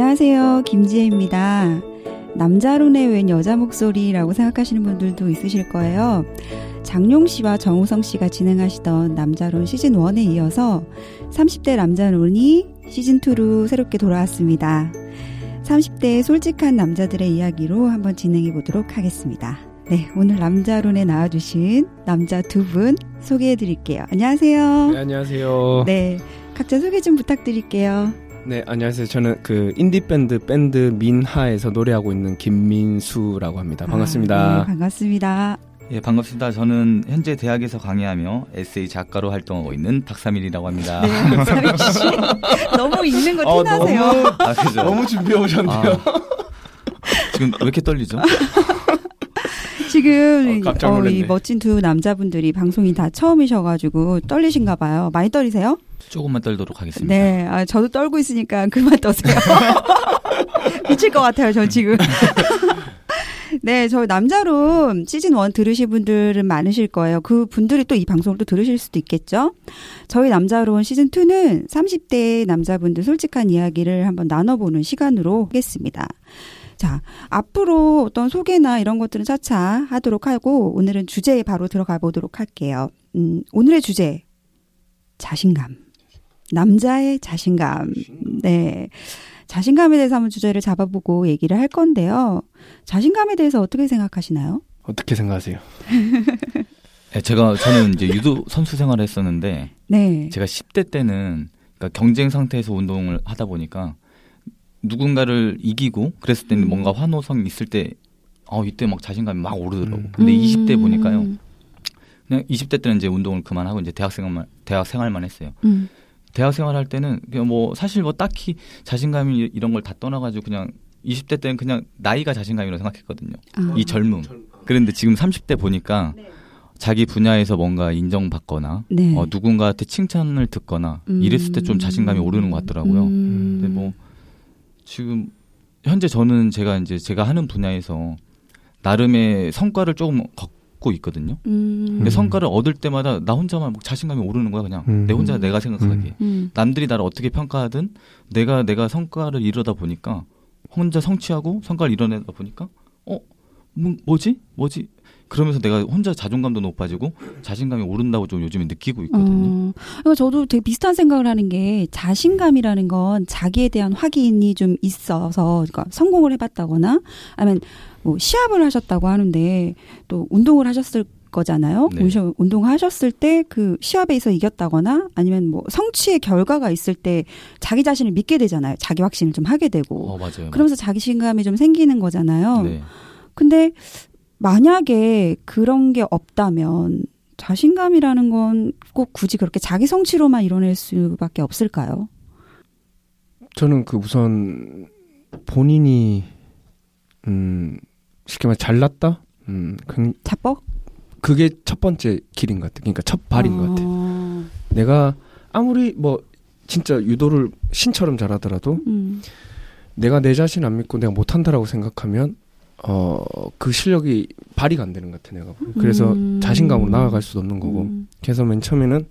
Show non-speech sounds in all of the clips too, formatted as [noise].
안녕하세요. 김지혜입니다. 남자론의 웬 여자 목소리라고 생각하시는 분들도 있으실 거예요. 장용 씨와 정우성 씨가 진행하시던 남자론 시즌 1에 이어서 30대 남자론이 시즌 2로 새롭게 돌아왔습니다. 30대의 솔직한 남자들의 이야기로 한번 진행해 보도록 하겠습니다. 네, 오늘 남자론에 나와주신 남자 두 분 소개해 드릴게요. 안녕하세요. 네, 안녕하세요. 네, 각자 소개 좀 부탁드릴게요. 네, 안녕하세요. 저는 그 인디 밴드 밴드 민하에서 노래하고 있는 김민수라고 합니다. 반갑습니다. 아, 네, 반갑습니다. 예, 반갑습니다. 저는 현재 대학에서 강의하며 에세이 작가로 활동하고 있는 박사밀이라고 합니다. 네, 씨. [laughs] 너무 읽는 거 어, 티나세요. 너무, 아? 너무 준비해 오셨네요. 아, 지금 왜 이렇게 떨리죠? 지금 어, 어, 이. 멋진 두 남자분들이 방송이 다 처음이셔가지고 떨리신가 봐요. 많이 떨리세요? 조금만 떨도록 하겠습니다. 네, 아, 저도 떨고 있으니까 그만 떠세요. [laughs] 미칠 것 같아요, 저 지금. [laughs] 네, 저 남자로 시즌 1 들으실 분들은 많으실 거예요. 그 분들이 또 이 방송을 또 들으실 수도 있겠죠. 저희 남자론 시즌 2는 30대 남자분들 솔직한 이야기를 한번 나눠보는 시간으로 하겠습니다. 자, 앞으로 어떤 소개나 이런 것들은 차차 하도록 하고 오늘은 주제에 바로 들어가 보도록 할게요. 음, 오늘의 주제 자신감. 남자의 자신감. 네. 자신감에 대해서 한번 주제를 잡아보고 얘기를 할 건데요. 자신감에 대해서 어떻게 생각하시나요? 어떻게 생각하세요? [laughs] 네, 제가 저는 이제 유도 선수 생활을 했었는데 네. 제가 10대 때는 그러니까 경쟁 상태에서 운동을 하다 보니까 누군가를 이기고 그랬을 때는 음. 뭔가 환호성이 있을 때 어, 이때 막 자신감이 막 오르더라고. 근데 음. 20대 보니까요. 그냥 20대 때는 이제 운동을 그만하고 이제 대학 생활만 대학 생활만 했어요. 음. 대학 생활할 때는 그냥 뭐 사실 뭐 딱히 자신감이 이런 걸 다 떠나가지고 그냥 20대 때는 그냥 나이가 자신감이라고 생각했거든요. 아. 이 젊음. 그런데 지금 30대 보니까 자기 분야에서 뭔가 인정받거나 네. 어, 누군가한테 칭찬을 듣거나 음. 이랬을 때 좀 자신감이 오르는 것 같더라고요. 음. 근데 뭐 지금 현재 저는 제가 이제 제가 하는 분야에서 나름의 성과를 조금 걷고 있거든요. 음. 근데 성과를 얻을 때마다 나 혼자만 막 자신감이 오르는 거야 그냥 음. 내 혼자 내가 생각하기에 음. 남들이 나를 어떻게 평가하든 내가 내가 성과를 이루다 보니까 혼자 성취하고 성과를 이뤄내다 보니까 어 뭐, 뭐지 뭐지 그러면서 내가 혼자 자존감도 높아지고 자신감이 오른다고 좀 요즘에 느끼고 있거든요. 어, 그러니까 저도 되게 비슷한 생각을 하는 게 자신감이라는 건 자기에 대한 확인이 좀 있어서 그러니까 성공을 해봤다거나 아니면 뭐 시합을 하셨다고 하는데 또 운동을 하셨을 거잖아요. 네. 운동- 운동하셨을 때 그 시합에서 이겼다거나 아니면 뭐 성취의 결과가 있을 때 자기 자신을 믿게 되잖아요. 자기 확신을 좀 하게 되고 어 맞아요. 그러면서 자기 신감이 좀 생기는 거잖아요. 네. 근데 만약에 그런 게 없다면 자신감이라는 건 꼭 굳이 그렇게 자기 성취로만 이뤄낼 수밖에 없을까요? 저는 그 우선 본인이 음 쉽게 말해 잘났다. 음 그- 자뻑? 그게 첫 번째 길인 것 같아. 그러니까 첫 발인 것 같아. 어, 내가 아무리 뭐 진짜 유도를 신처럼 잘하더라도 음, 내가 내 자신 안 믿고 내가 못한다라고 생각하면 어 그 실력이 발휘가 안 되는 것 같아 내가 그래서 음. 자신감으로 나아갈 수도 없는 거고 음, 그래서 맨 처음에는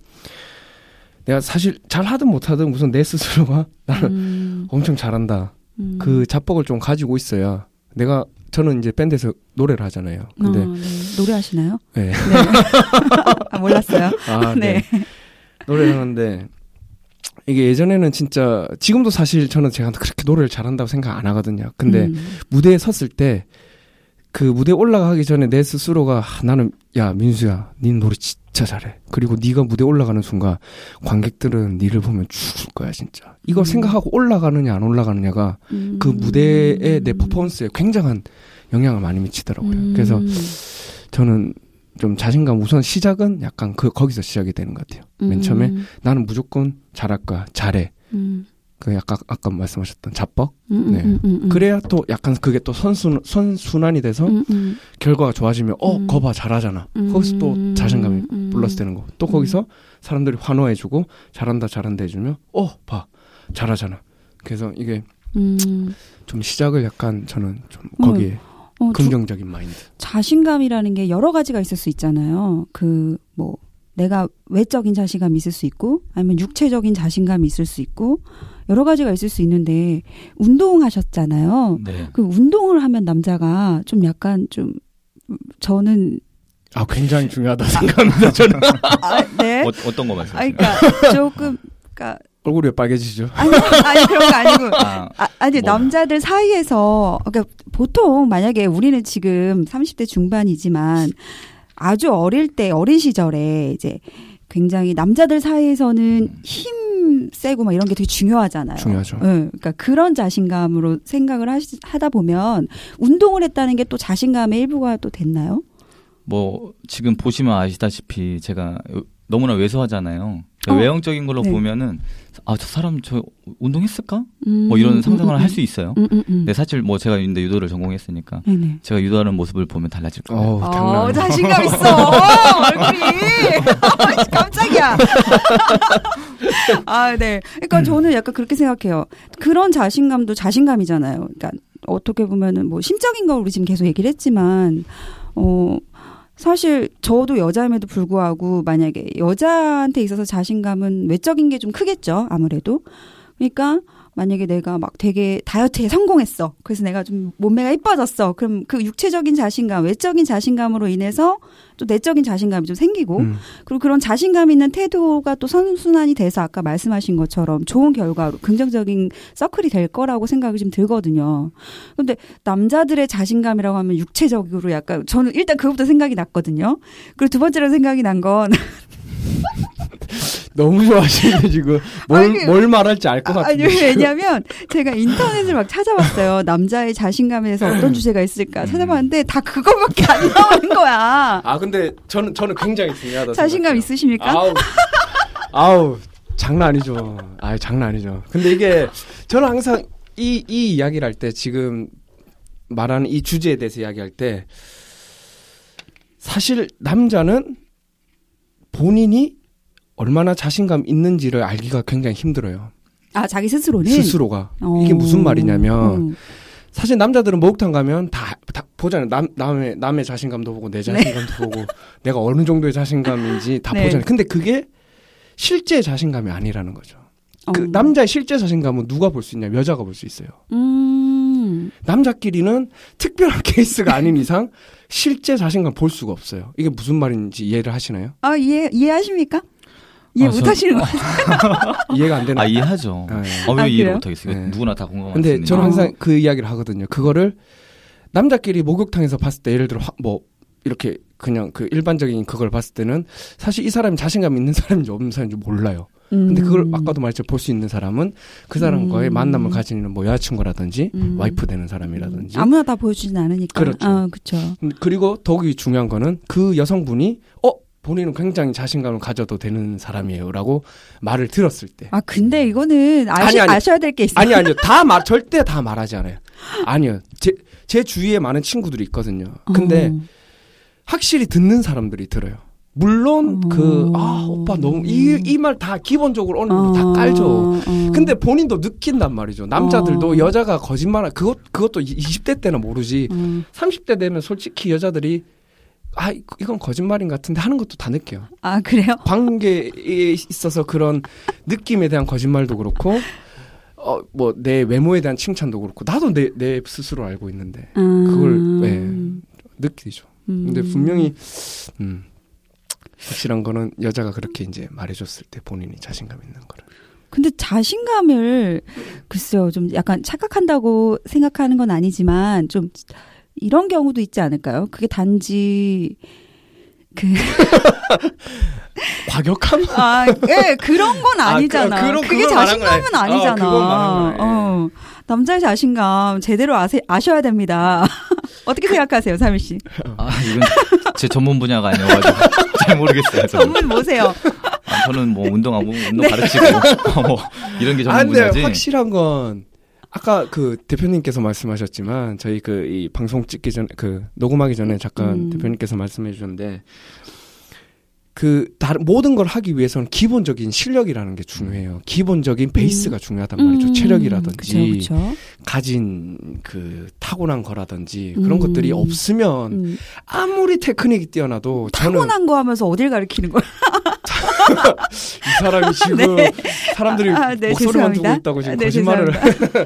내가 사실 잘 하든 못 하든 우선 내 스스로가 [laughs] 나는 음, 엄청 잘한다 음. 그 자뻑을 좀 가지고 있어야 내가 저는 이제 밴드에서 노래를 하잖아요 근데 어, 네. 노래하시나요? 네. 네. [laughs] 아, 몰랐어요. 아, 네. 네. 노래를 하는데 이게 예전에는 진짜 지금도 사실 저는 제가 그렇게 노래를 잘한다고 생각 안 하거든요. 근데 음, 무대에 섰을 때 그 무대 에 올라가기 전에 내 스스로가 아, 나는 야 민수야 니 노래 진짜 잘해. 그리고 네가 무대 에 올라가는 순간 관객들은 니를 보면 죽을 거야 진짜. 이거 음. 생각하고 올라가느냐 안 올라가느냐가 음. 그 무대의 내 퍼포먼스에 굉장한 영향을 많이 미치더라고요. 음. 그래서 저는 좀 자신감 우선 시작은 약간 그 거기서 시작이 되는 것 같아요. 맨 처음에 음, 나는 무조건 잘할 거야 잘해 음, 그 약간 아까 말씀하셨던 자뻑 음, 네. 음, 음, 음. 그래야 또 약간 그게 또 선순 선순환이 돼서 음, 음, 결과가 좋아지면 어 음. 거봐 잘하잖아 음, 거기서 또 자신감이 음, 플러스 되는 거고 또 음. 거기서 사람들이 환호해주고 잘한다 잘한다 해주면 어봐 잘하잖아 그래서 이게 음. 좀 시작을 약간 저는 좀 어, 거기에 어, 주- 긍정적인 마인드 자신감이라는 게 여러 가지가 있을 수 있잖아요. 그 뭐 내가 외적인 자신감이 있을 수 있고 아니면 육체적인 자신감이 있을 수 있고 여러 가지가 있을 수 있는데 운동하셨잖아요. 네. 그 운동을 하면 남자가 좀 약간 좀 저는 아 굉장히 중요하다 [laughs] 생각합니다. 저는 아, 네. 어, 어떤 거 아, 말씀하세요? 그러니까 조금 그러니까 얼굴이 왜 빨개지죠. 아니 아니 그런 거 아니고 아, 아, 아니 뭐. 남자들 사이에서 그러니까 보통 만약에 우리는 지금 30대 중반이지만 아주 어릴 때 어린 시절에 이제 굉장히 남자들 사이에서는 힘 세고 막 이런 게 되게 중요하잖아요. 중요하죠. 예, 그러니까 그런 자신감으로 생각을 하시, 하다 보면 운동을 했다는 게 또 자신감의 일부가 또 됐나요? 뭐 지금 보시면 아시다시피 제가 너무나 왜소하잖아요. 그러니까 어. 외형적인 걸로 네. 보면은 아 저 사람 저 운동했을까? 음, 뭐 이런 음, 상상을 음, 할수 있어요. 음, 음, 음. 근데 사실 뭐 제가 근데 유도를 전공했으니까 네네. 제가 유도하는 모습을 보면 달라질 거예요. 어, 아니야. 자신감 있어. 얼굴이. [laughs] 깜짝이야. [laughs] 아, 네. 그러니까 저는 약간 그렇게 생각해요. 그런 자신감도 자신감이잖아요. 그러니까 어떻게 보면은 뭐 심적인 걸 우리 지금 계속 얘기를 했지만, 어, 사실 저도 여자임에도 불구하고 만약에 여자한테 있어서 자신감은 외적인 게 좀 크겠죠. 아무래도. 그러니까 만약에 내가 막 되게 다이어트에 성공했어. 그래서 내가 좀 몸매가 이뻐졌어. 그럼 그 육체적인 자신감, 외적인 자신감으로 인해서 또 내적인 자신감이 좀 생기고 음. 그리고 그런 자신감 있는 태도가 또 선순환이 돼서 아까 말씀하신 것처럼 좋은 결과로 긍정적인 서클이 될 거라고 생각이 좀 들거든요. 근데 남자들의 자신감이라고 하면 육체적으로 약간 저는 일단 그것부터 생각이 났거든요. 그리고 두 번째로 생각이 난건 [laughs] 너무 좋아하시는데 지금 [laughs] 뭘, 아니, 뭘 말할지 알것 아니 같은데. 왜냐면 제가 인터넷을 막 찾아봤어요. 남자의 자신감에 대해서 어떤 주제가 있을까 찾아봤는데 다 그거밖에 안 나오는 거야. 아 근데 저는 저는 굉장히 중요하다. 자신감 생각해요. 있으십니까? 아우, 아우 장난 아니죠. 아 장난 아니죠. 근데 이게 저는 항상 이 이 이야기를 할 때 지금 말하는 이 주제에 대해서 이야기할 때 사실 남자는 본인이 얼마나 자신감 있는지를 알기가 굉장히 힘들어요. 아 자기 스스로는 스스로가 어. 이게 무슨 말이냐면 음. 사실 남자들은 목욕탕 가면 다, 다 보잖아요. 남, 남의, 남의 자신감도 보고 내 자신감도 보고 내가 어느 정도의 자신감인지 다 네. 보잖아요. 근데 그게 실제 자신감이 아니라는 거죠. 그 어. 남자의 실제 자신감은 누가 볼 수 있냐? 여자가 볼 수 있어요. 음. 남자끼리는 특별한 [laughs] 케이스가 아닌 이상 실제 자신감 볼 수가 없어요. 이게 무슨 말인지 이해를 하시나요? 아 이해 이해하십니까? 이해 아, 저- 못하시는 거. [laughs] 이해가 안 되나? 아 이해하죠. 네. 어, 왜 아, 이해를? 못하겠어요? 네. 누구나 다 공감할 수 근데 저는 어. 항상 그 이야기를 하거든요. 그거를 남자끼리 목욕탕에서 봤을 때 예를 들어 화- 뭐 이렇게 그냥 그 일반적인 그걸 봤을 때는 사실 이 사람이 자신감 있는 사람인지 없는 사람인지 몰라요. 근데 그걸 아까도 말했죠. 볼 수 있는 사람은 그 사람과의 음. 만남을 가지는 뭐 여자친구라든지 음. 와이프 되는 사람이라든지 아무나 다 보여주진 않으니까. 그렇죠. 아, 그렇죠. 음, 그리고 더욱이 중요한 거는 그 여성분이 어 본인은 굉장히 자신감을 가져도 되는 사람이에요라고 말을 들었을 때 아 근데 이거는 아시, 아니, 아니. 아셔야 될 게 있어요. 아니 아니요 다 말 [laughs] 절대 다 말하지 않아요 아니요 제 제 주위에 많은 친구들이 있거든요 근데 어. 확실히 듣는 사람들이 들어요 물론 어. 그아 오빠 너무 이 이 말 다 기본적으로 어느 정도 다 깔죠 어. 근데 본인도 느낀단 말이죠 남자들도 어. 여자가 거짓말 그것 그것도 20대 때는 모르지 어. 30대 되면 솔직히 여자들이 아 이- 이건 거짓말인 것 같은데 하는 것도 다 느껴요. 아 그래요? 관계에 있어서 그런 느낌에 대한 거짓말도 그렇고 어 뭐 내 외모에 대한 칭찬도 그렇고 나도 내 내 스스로 알고 있는데 그걸, 예. 느끼죠. 근데 음. 분명히 음 확실한 거는 여자가 그렇게 이제 말해줬을 때 본인이 자신감 있는 거를. 근데 자신감을 글쎄요 좀 약간 착각한다고 생각하는 건 아니지만 좀 이런 경우도 있지 않을까요? 그게 단지 그 [laughs] 과격함? 아, 예, 그런 건 아, 아니잖아. 그- 그런- 그게 그걸 말한 거야. 자신감은 아니잖아. 어, 말한 거야. 어, 남자의 자신감 제대로 아세, 아셔야 됩니다. [laughs] 어떻게 생각하세요, 사미 씨? 아 이건 제 전문 분야가 아니어가지고 [laughs] 잘 모르겠어요. 저는. 전문 뭐세요? 아, 저는 뭐 운동하고 운동 네. 가르치고 뭐 이런 게 아, 전문 근데 분야지. 확실한 건 아까 그 대표님께서 말씀하셨지만 저희 그 이 방송 찍기 전에 그 녹음하기 전에 잠깐 음. 대표님께서 말씀해 주셨는데 그 다른 모든 걸 하기 위해서는 기본적인 실력이라는 게 중요해요. 기본적인 베이스가 중요하단 말이죠. 음, 체력이라든지 그쵸, 그쵸. 가진 그 타고난 거라든지 그런 음. 것들이 없으면 음. 아무리 테크닉이 뛰어나도 저는 타고난 거 하면서 어딜 가리키는 거야? 이 사람이 지금 사람들이 아, 네, 목소리만 두고 죄송합니다. 있다고 지금 네, 거짓말을.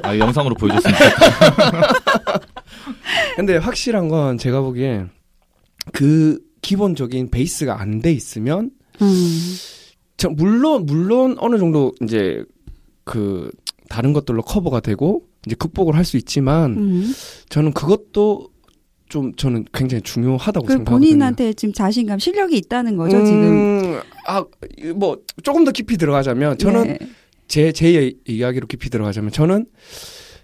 아, 영상으로 보여줬으면 좋겠다. [laughs] 근데 확실한 건 제가 보기에 그 기본적인 베이스가 안 돼 있으면 음. 저 물론 물론 어느 정도 이제 그 다른 것들로 커버가 되고 이제 극복을 할 수 있지만 음. 저는 그것도 좀 저는 굉장히 중요하다고 그 생각하거든요. 본인한테 지금 자신감, 실력이 있다는 거죠, 지금. 음, 아, 뭐 조금 더 깊이 들어가자면 저는 네. 제, 제 이야기로 깊이 들어가자면 저는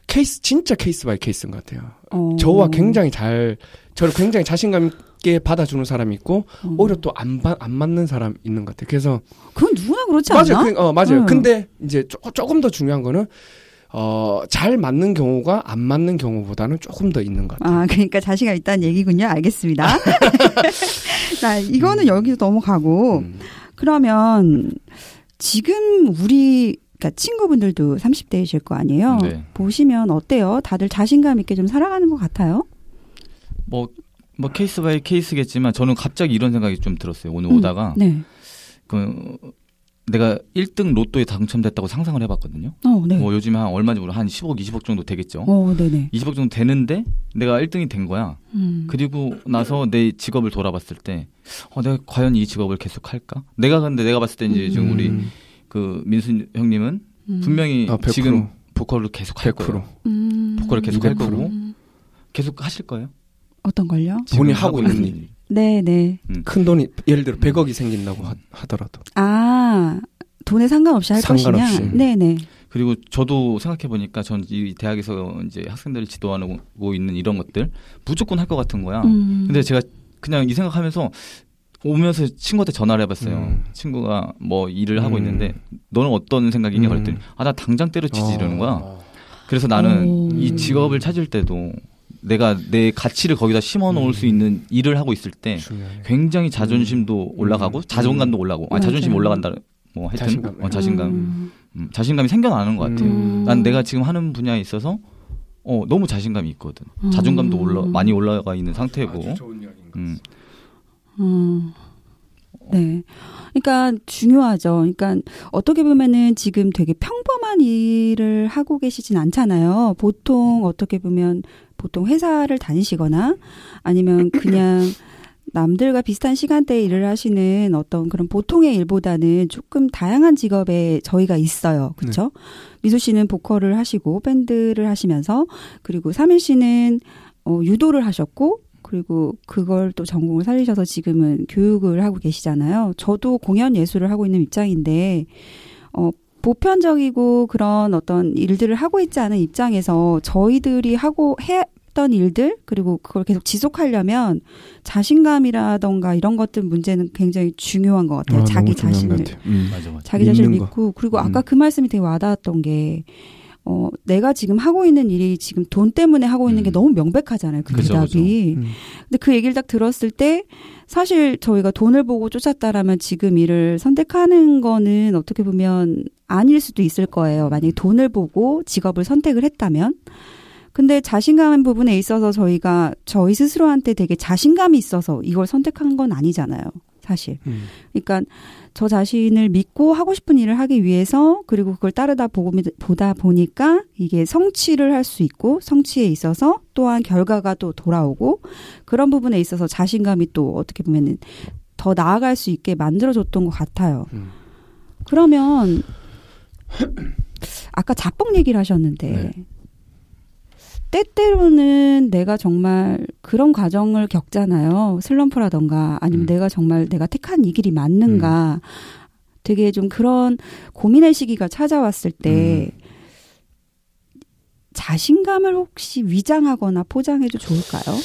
케이스, 진짜 case by case인 것 같아요. 어. 저와 굉장히 잘, 저를 굉장히 자신감 있게 받아주는 사람이 있고, 어. 오히려 또 안, 안 맞는 사람 있는 것 같아요. 그래서, 그건 누구나 그렇지 않나? 맞아요. 그, 어, 맞아요. 음. 근데 이제 조, 조금 더 중요한 거는, 어, 잘 맞는 경우가 안 맞는 경우보다는 조금 더 있는 것 같아요. 아, 그러니까 자신감 있다는 얘기군요. 알겠습니다. [laughs] 자, 이거는 여기서 넘어가고, 음. 그러면 지금 우리, 그러니까 친구분들도 30대이실 거 아니에요? 네. 보시면 어때요? 다들 자신감 있게 좀 살아가는 것 같아요? 뭐, 뭐 case by case겠지만 저는 갑자기 이런 생각이 좀 들었어요. 오늘 음, 오다가 네. 그 내가 1등 로또에 당첨됐다고 상상을 해봤거든요. 어, 네. 뭐 요즘에 한 얼마인지 모르 한 10억, 20억 정도 되겠죠. 어, 네네. 20억 정도 되는데 내가 1등이 된 거야. 음. 그리고 나서 내 직업을 돌아봤을 때, 어, 내가 과연 이 직업을 계속 할까? 내가 근데 내가 봤을 때 이제 지금 우리 음, 그 민수 형님은 음. 분명히 아, 100%. 지금 보컬을 계속 할 100%. 거예요. 음. 보컬을 계속 할 200%. 거고 음. 계속 하실 거예요. 어떤 걸요? 본인이 지금 하고 있는 일. 네네. 큰 돈이, 예를 들어 100억이 생긴다고 하, 하더라도. 아, 돈에 상관없이 할 상관없이. 것이냐? 네 네. 그리고 저도 생각해 보니까 전 이 대학에서 이제 학생들을 지도하고 있는 이런 것들 무조건 할 것 같은 거야. 음. 근데 제가 그냥 이 생각하면서 오면서 친구한테 전화를 해봤어요. 음. 친구가 뭐 일을 하고 음. 있는데 너는 어떤 생각이냐 음. 그랬더니 아 나 당장 때려치지 이러는 거야. 어. 그래서 나는 오. 이 직업을 찾을 때도 내가 내 가치를 거기다 심어 놓을 음. 수 있는 일을 하고 있을 때 중요해. 굉장히 자존심도 올라가고 자존감도 올라가고 아 자존심 맞아요. 올라간다 뭐 하여튼 자신감. 어, 자신감 음. 음, 자신감이 생겨나는 것 같아요. 음. 난 내가 지금 하는 분야에 있어서 어 너무 자신감이 있거든. 음. 자존감도 올라 많이 올라가 있는 상태고. 아주 좋은 음. 음. 네. 그러니까 중요하죠. 그러니까 어떻게 보면은 지금 되게 평범한 일을 하고 계시진 않잖아요. 보통 어떻게 보면 보통 회사를 다니시거나 아니면 그냥 [clears throat] 남들과 비슷한 시간대에 일을 하시는 어떤 그런 보통의 일보다는 조금 다양한 직업에 저희가 있어요. 그렇죠? 미소 씨는 보컬을 하시고 밴드를 하시면서 그리고 삼일 씨는 어, 유도를 하셨고 그리고 그걸 또 전공을 살리셔서 지금은 교육을 하고 계시잖아요. 저도 공연 예술을 하고 있는 입장인데 어 보편적이고 그런 어떤 일들을 하고 있지 않은 입장에서 저희들이 하고 했던 일들 그리고 그걸 계속 지속하려면 자신감이라던가 이런 것들 문제는 굉장히 중요한 것 같아요. 아, 자기 자신을. 음. 맞아 맞아. 자기 자신을 믿는 거. 믿고 그리고 아까 음. 그 말씀이 되게 와닿았던 게 어, 내가 지금 하고 있는 일이 지금 돈 때문에 하고 있는 게 음. 너무 명백하잖아요. 그 그죠, 대답이. 음. 근데 그 얘기를 딱 들었을 때 사실 저희가 돈을 보고 쫓았다라면 지금 일을 선택하는 거는 어떻게 보면 아닐 수도 있을 거예요. 만약에 돈을 보고 직업을 선택을 했다면. 근데 자신감 부분에 있어서 저희가 저희 스스로한테 되게 자신감이 있어서 이걸 선택한 건 아니잖아요. 사실. 음. 그러니까 저 자신을 믿고 하고 싶은 일을 하기 위해서 그리고 그걸 따르다 보다 보니까 이게 성취를 할 수 있고 성취에 있어서 또한 결과가 또 돌아오고 그런 부분에 있어서 자신감이 또 어떻게 보면은 더 나아갈 수 있게 만들어줬던 것 같아요. 음. 그러면 [clears throat] 아까 자뻑 얘기를 하셨는데 네. 때때로는 내가 정말 그런 과정을 겪잖아요. 슬럼프라던가 아니면 음. 내가 정말 내가 택한 이 길이 맞는가. 되게 좀 그런 고민의 시기가 찾아왔을 때 음. 자신감을 혹시 위장하거나 포장해도 좋을까요?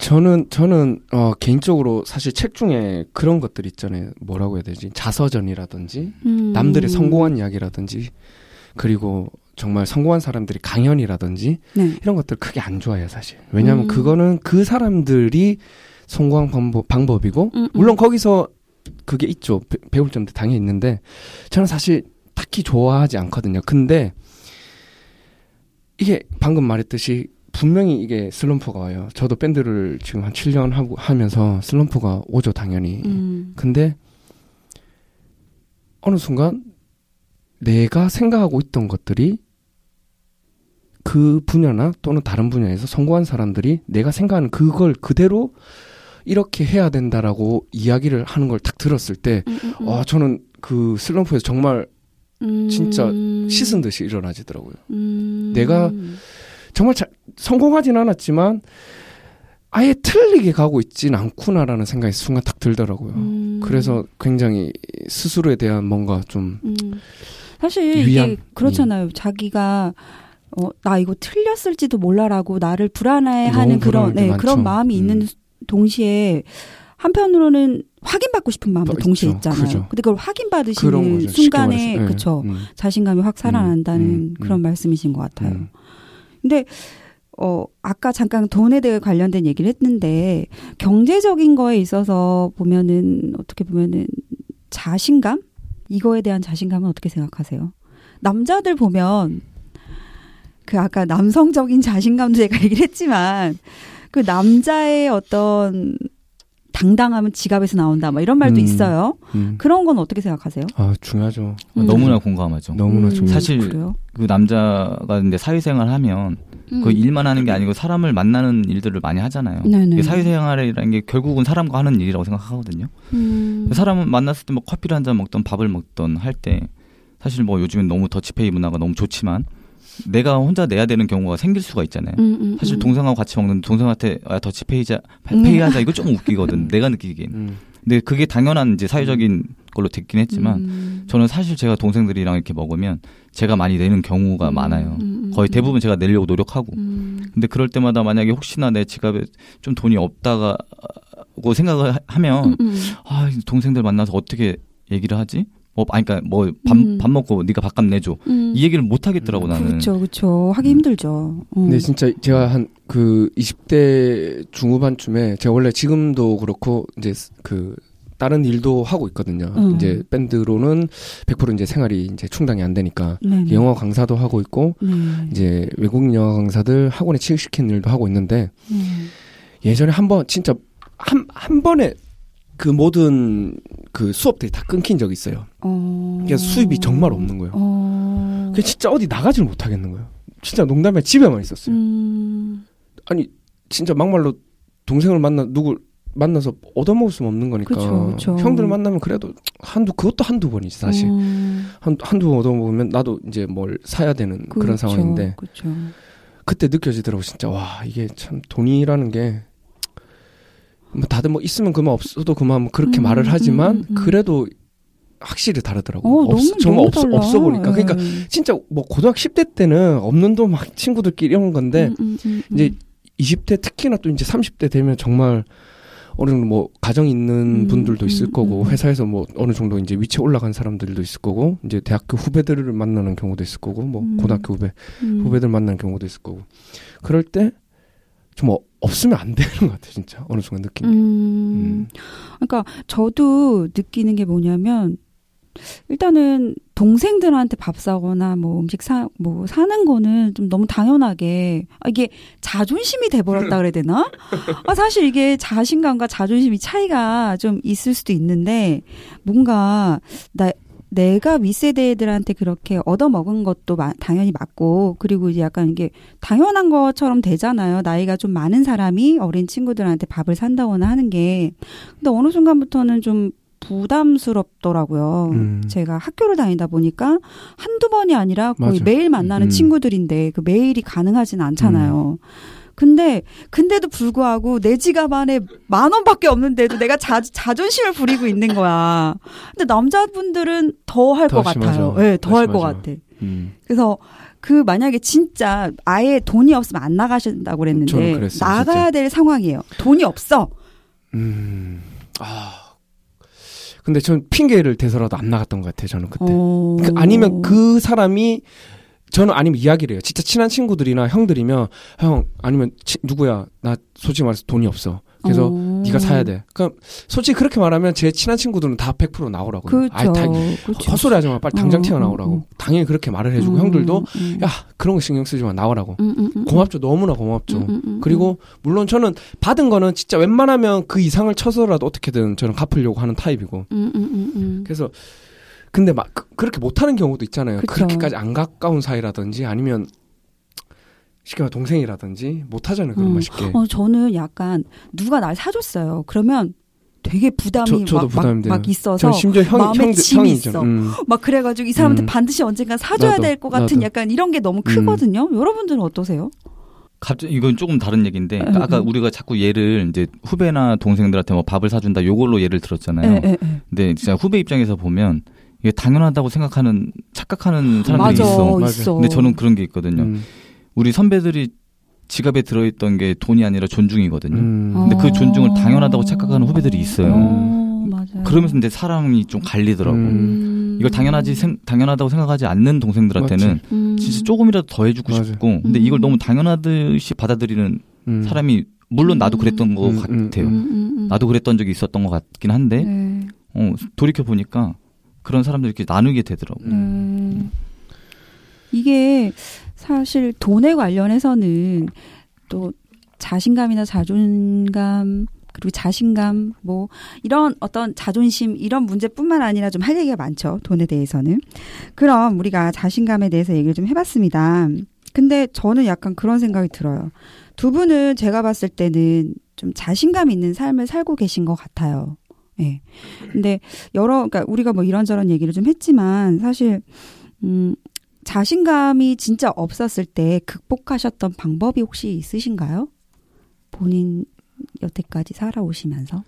저는 저는 어 개인적으로 사실 책 중에 그런 것들 있잖아요. 뭐라고 해야 되지? 자서전이라든지 음. 남들의 성공한 이야기라든지 그리고 정말 성공한 사람들이 강연이라든지 네. 이런 것들 크게 안 좋아해요, 사실. 왜냐하면 음. 그거는 그 사람들이 성공한 방법, 방법이고 음, 음. 물론 거기서 그게 있죠. 배, 배울 점도 당연히 있는데 저는 사실 딱히 좋아하지 않거든요. 근데 이게 방금 말했듯이 분명히 이게 슬럼프가 와요. 저도 밴드를 지금 한 7년 하고 하면서 슬럼프가 오죠, 당연히. 음. 근데 어느 순간 내가 생각하고 있던 것들이 그 분야나 또는 다른 분야에서 성공한 사람들이 내가 생각하는 그걸 그대로 이렇게 해야 된다라고 이야기를 하는 걸 딱 들었을 때, 음, 음, 음. 와, 저는 그 슬럼프에서 정말 음. 진짜 씻은 듯이 일어나지더라고요. 음. 내가 정말 잘, 성공하진 않았지만, 아예 틀리게 가고 있진 않구나라는 생각이 순간 딱 들더라고요. 음. 그래서 굉장히 스스로에 대한 뭔가 좀, 음. 사실. 이게 그렇잖아요. 자기가 어, 나 이거 틀렸을지도 몰라라고 나를 불안해하는 그런 네, 많죠. 그런 마음이 있는 음. 동시에 한편으로는 확인받고 싶은 마음도 또 동시에. 있잖아요. 그죠. 근데 그걸 확인받으시는 순간에. 예. 그쵸 음, 자신감이 확 살아난다는 음, 음, 그런 음. 말씀이신 것 같아요. 음. 근데 어 아까 잠깐 돈에 대해 관련된 얘기를 했는데 경제적인 거에 있어서 보면은 어떻게 보면은 자신감 이거에 대한 자신감은 어떻게 생각하세요? 남자들 보면 그 아까 남성적인 자신감도 제가 [laughs] 얘기를 했지만 그 남자의 어떤 당당함은 지갑에서 나온다 막 이런 말도 음. 있어요. 음. 음. 건 어떻게 생각하세요? 아, 중요하죠. 음. 너무나 공감하죠. 너무나 음, 중요하죠. 사실 그래요? 그 남자가 근데 사회생활 하면 음. 그 일만 하는 게 아니고 사람을 만나는 일들을 많이 하잖아요. 사회생활이라는 게 결국은 사람과 하는 일이라고 생각하거든요. 음. 사람을 만났을 때 뭐 커피를 한 잔 먹던 밥을 먹던 할 때 사실 뭐 요즘엔 너무 더치페이 문화가 너무 좋지만 내가 혼자 내야 되는 경우가 생길 수가 있잖아요. 음, 음, 사실 음. 동생하고 같이 먹는 동생한테 아, 더치 페이자 음. 페이하자 이거 좀 웃기거든. [laughs] 내가 느끼기엔. 음. 근데 그게 당연한 이제 사회적인 걸로 됐긴 했지만 음. 저는 사실 제가 동생들이랑 이렇게 먹으면 제가 많이 내는 경우가 음, 많아요. 음, 음, 거의 음. 대부분 제가 내려고 노력하고. 음. 근데 그럴 때마다 만약에 혹시나 내 지갑에 좀 돈이 없다고 생각을 하- 하면 음, 음. 아, 이 동생들 만나서 어떻게 얘기를 하지? 뭐, 아니, 그니까 뭐, 밥, 음. 밥 먹고 네가 밥값 내줘. 음. 이 얘기를 못 하겠더라고, 나는. 그렇죠, 그렇죠. 하기 음. 힘들죠. 음. 근데 진짜 제가 한 그 20대 중후반쯤에 제가 원래 지금도 그렇고 이제 그 다른 일도 하고 있거든요. 음. 이제 밴드로는 100% 이제 생활이 이제 충당이 안 되니까 네네. 영어 강사도 하고 있고 네. 이제 외국인 영어 강사들 학원에 취직시키는 일도 하고 있는데 네. 예전에 한번 진짜 한 한 번에 그 모든 그 수업들이 다 끊긴 적이 있어요. 어. 그래서 수입이 정말 없는 거예요. 어. 그 진짜 어디 나가지를 못하겠는 거예요. 진짜 농담에 집에만 있었어요. 음. 아니 진짜 막말로 동생을 만나 누굴 만나서 얻어먹을 수는 없는 거니까 그쵸, 그쵸. 형들 만나면 그래도 한두 그것도 한두 번이지 사실 음. 한 한두 번 얻어먹으면 나도 이제 뭘 사야 되는 그런 그렇죠, 상황인데. 그때 느껴지더라고 진짜 와 이게 참 돈이라는 게 뭐 다들 뭐 있으면 그만 없어도 그만 뭐 그렇게 음, 말을 하지만 음, 음. 그래도 확실히 다르더라고 어, 없, 너무 정말 없어. 없어 보니까 그러니까 예. 진짜 뭐 고등학교 10대 때는 없는 돈 막 친구들끼리 이런 건데 음, 음, 음, 음. 이제 20대 특히나 또 이제 30대 되면 정말 어느 정도 뭐 가정 있는 음, 분들도 있을 음, 거고 음. 회사에서 뭐 어느 정도 이제 위치에 올라간 사람들도 있을 거고 이제 대학교 후배들을 만나는 경우도 있을 거고 뭐 음. 고등학교 후배 음. 후배들 만나는 경우도 있을 거고 그럴 때 좀 없으면 안 되는 것 같아 진짜 어느 순간 느낌. 음. 음. 그러니까 저도 느끼는 게 뭐냐면 일단은 동생들한테 밥 사거나 뭐 음식 사 뭐 사는 거는 좀 너무 당연하게 아, 이게 자존심이 돼버렸다 그래야 되나? 아 사실 이게 자신감과 자존심이 차이가 좀 있을 수도 있는데 뭔가 나 내가 윗세대 애들한테 그렇게 얻어먹은 것도 마- 당연히 맞고 그리고 이제 약간 이게 당연한 것처럼 되잖아요. 나이가 좀 많은 사람이 어린 친구들한테 밥을 산다거나 하는 게 근데 어느 순간부터는 좀 부담스럽더라고요. 음. 제가 학교를 다니다 보니까 한두 번이 아니라 거의 맞아. 매일 만나는 음. 친구들인데 그 매일이 가능하진 않잖아요. 근데 근데도 불구하고 내 지갑 안에 만 원밖에 없는데도 내가 자, 자존심을 부리고 있는 거야. 근데 남자분들은 더 할것더 같아요. 심하죠. 네, 더더할 것. 같아. 음. 그래서 그 만약에 진짜 아예 돈이 없으면 안 나가신다고 그랬는데 그랬어요, 나가야 진짜. 될 상황이에요. 돈이 없어. 음. 아. 근데 전 핑계를 대서라도 안 나갔던 것 같아요. 저는 그때. 어... 그 아니면 그 사람이 저는 아니면 이야기를 해요. 진짜 친한 친구들이나 형들이면 형 아니면 치- 누구야 나 솔직히 말해서 돈이 없어. 그래서 어... 네가 사야 돼. 그럼 솔직히 그렇게 말하면 제 친한 친구들은 다 100% 나오라고. 그렇죠. 아이, 다 그렇죠. 헛소리 하지 마. 빨리 당장 어, 튀어나오라고. 어, 어. 당연히 그렇게 말을 해주고 음, 형들도 음. 야 그런 거 신경 쓰지 마 나오라고. 음, 음, 음, 고맙죠. 너무나 고맙죠. 음, 음, 음, 그리고 물론 저는 받은 거는 진짜 웬만하면 그 이상을 쳐서라도 어떻게든 저는 갚으려고 하는 타입이고. 음, 음, 음, 음. 그래서 근데 막 그, 렇게 못하는 경우도 있잖아요. 그쵸. 그렇게까지 안 가까운 사이라든지 아니면 쉽게 말해 동생이라든지 못하잖아요. 그런 음. 말 쉽게. 어, 저는 약간 누가 날 사줬어요. 그러면 되게 부담이 저- 저도 막, 막, 부담이 돼요. 막 있어서 전 심지어 형, 마음에 형들, 짐이 형이죠. 있어. 음. 막 그래가지고 이 사람한테 음. 반드시 언젠가 사줘야 될 것 같은 나도. 약간 이런 게 너무 음. 크거든요. 여러분들은 어떠세요? 갑자기 이건 조금 다른 얘기인데 음, 아까 음. 우리가 자꾸 예를 이제 후배나 동생들한테 뭐 밥을 사준다 요걸로 예를 들었잖아요. 예, 예, 예. 근데 진짜 후배 입장에서 보면 이게 당연하다고 생각하는 착각하는 사람들이 맞아, 있어. 맞아. 있어. 근데 저는 그런 게 있거든요. 음. 우리 선배들이 지갑에 들어있던 게 돈이 아니라 존중이거든요. 음. 근데 그 존중을 당연하다고 착각하는 후배들이 있어요. 어. 그러면서 근데 사람이 좀 갈리더라고. 음. 음. 이걸 당연하지 생, 당연하다고 생각하지 않는 동생들한테는 음. 진짜 조금이라도 더 해주고 맞아. 싶고 근데 음. 이걸 너무 당연하듯이 받아들이는 음. 사람이 물론 나도 그랬던 것 음, 음, 같아요. 음, 음, 음. 나도 그랬던 적이 있었던 것 같긴 한데 네. 어, 돌이켜 보니까 그런 사람들 이렇게 나누게 되더라고. 요 음. 이게 사실 돈에 관련해서는 또 자신감이나 자존감 그리고 자신감 뭐 이런 어떤 자존심 이런 문제뿐만 아니라 좀 할 얘기가 많죠 돈에 대해서는 그럼 우리가 자신감에 대해서 얘기를 좀 해봤습니다 근데 저는 약간 그런 생각이 들어요 두 분은 제가 봤을 때는 좀 자신감 있는 삶을 살고 계신 것 같아요 예 근데 여러 그러니까 우리가 뭐 이런저런 얘기를 좀 했지만 사실 음 자신감이 진짜 없었을 때 극복하셨던 방법이 혹시 있으신가요? 본인 여태까지 살아오시면서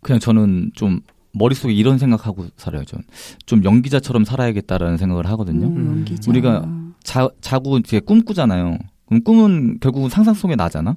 그냥 저는 좀 머릿속에 이런 생각하고 살아요. 전. 좀 연기자처럼 살아야겠다라는 생각을 하거든요. 음. 우리가 자, 자고 이제 꿈꾸잖아요. 그럼 꿈은 결국은 상상 속에 나잖아.